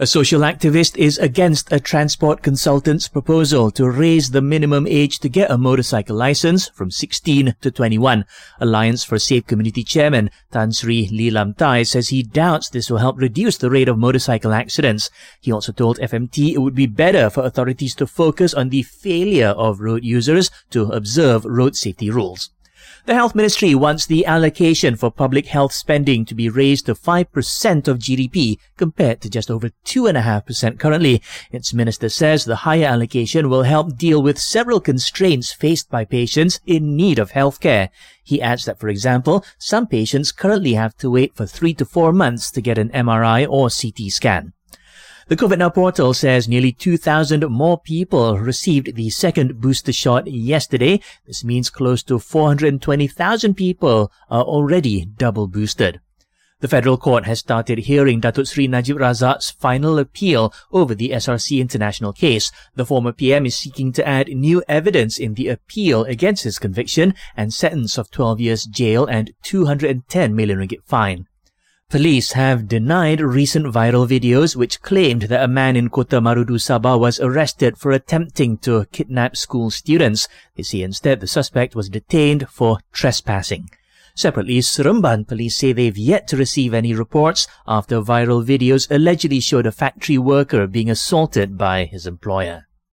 A social activist is against a transport consultant's proposal to raise the minimum age to get a motorcycle license from 16 to 21. Alliance for Safe Community Chairman Tan Sri Lee Lam Thye says he doubts this will help reduce the rate of motorcycle accidents. He also told FMT it would be better for authorities to focus on the failure of road users to observe road safety rules. The Health Ministry wants the allocation for public health spending to be raised to 5% of GDP compared to just over 2.5% currently. Its minister says the higher allocation will help deal with several constraints faced by patients in need of healthcare. He adds that, for example, some patients currently have to wait for three to four months to get an MRI or CT scan. The COVID Now portal says nearly 2,000 more people received the second booster shot yesterday. This means close to 420,000 people are already double boosted. The federal court has started hearing Datuk Sri Najib Razak's final appeal over the SRC International case. The former PM is seeking to add new evidence in the appeal against his conviction and sentence of 12 years jail and 210 million ringgit fine. Police have denied recent viral videos which claimed that a man in Kota Marudu, Sabah was arrested for attempting to kidnap school students. They say instead the suspect was detained for trespassing. Separately, Seremban police say they've yet to receive any reports after viral videos allegedly showed a factory worker being assaulted by his employer.